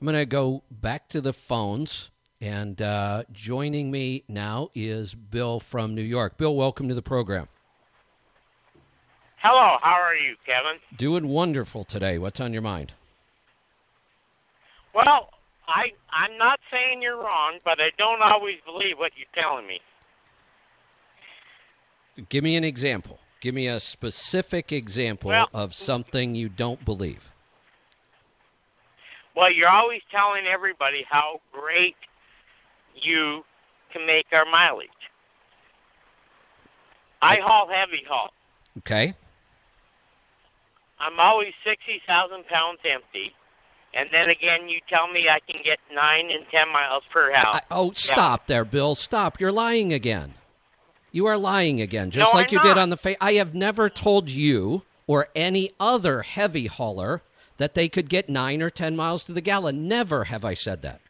I'm going to go back to the phones. And uh, joining me now is Bill from New York. Bill, welcome to the program. Hello, how are you, Kevin? Doing wonderful today. What's on your mind? Well, I I'm not saying you're wrong, but I don't always believe what you're telling me. Give me an example. Give me a specific example Well- of something you don't believe. Well, you're always telling everybody how great you can make our mileage. I haul heavy haul. Okay? I'm always 60,000 pounds empty. And then again, you tell me I can get 9 and 10 miles per hour. Oh, stop there, Bill. Stop. You're lying again. You are lying again, just No, like I'm you did on the face. I have never told you or any other heavy hauler that they could get nine or ten miles to the gallon. Never have I said that.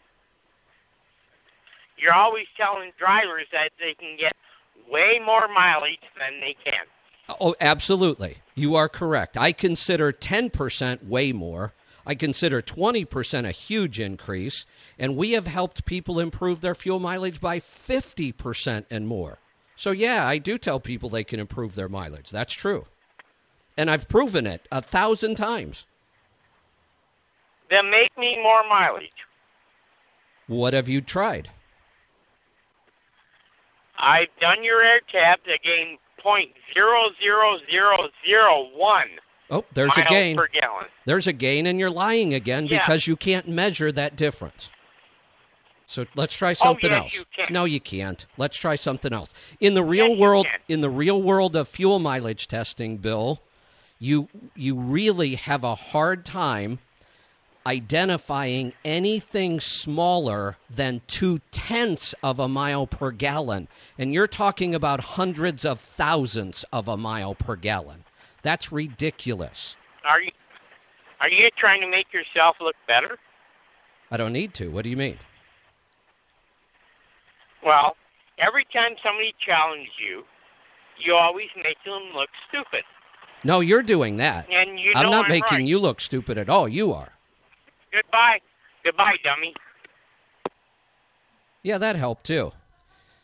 You're always telling drivers that they can get way more mileage than they can. Oh, absolutely. You are correct. I consider 10% way more. I consider 20% a huge increase. And we have helped people improve their fuel mileage by 50% and more. So, yeah, I do tell people they can improve their mileage. That's true. And I've proven it a thousand times. Then make me more mileage. What have you tried? I've done your air tab to gain point zero zero zero zero one Oh, there's a gain. per gallon. There's a gain, and you're lying again Yeah. because you can't measure that difference. So let's try oh, something Oh, yes, else. you. No, you can't. Let's try something else. In the real Yes, world, in the real world of fuel mileage testing, Bill, you you really have a hard time identifying anything smaller than two tenths of a mile per gallon, and you're talking about hundreds of thousands of a mile per gallon. That's ridiculous. Are you are you trying to make yourself look better? I don't need to. What do you mean? Well, every time somebody challenges you, you always make them look stupid. No, you're doing that. And you I'm not I'm making right. you look stupid at all. You are. Goodbye. Goodbye, dummy. Yeah, that helped too.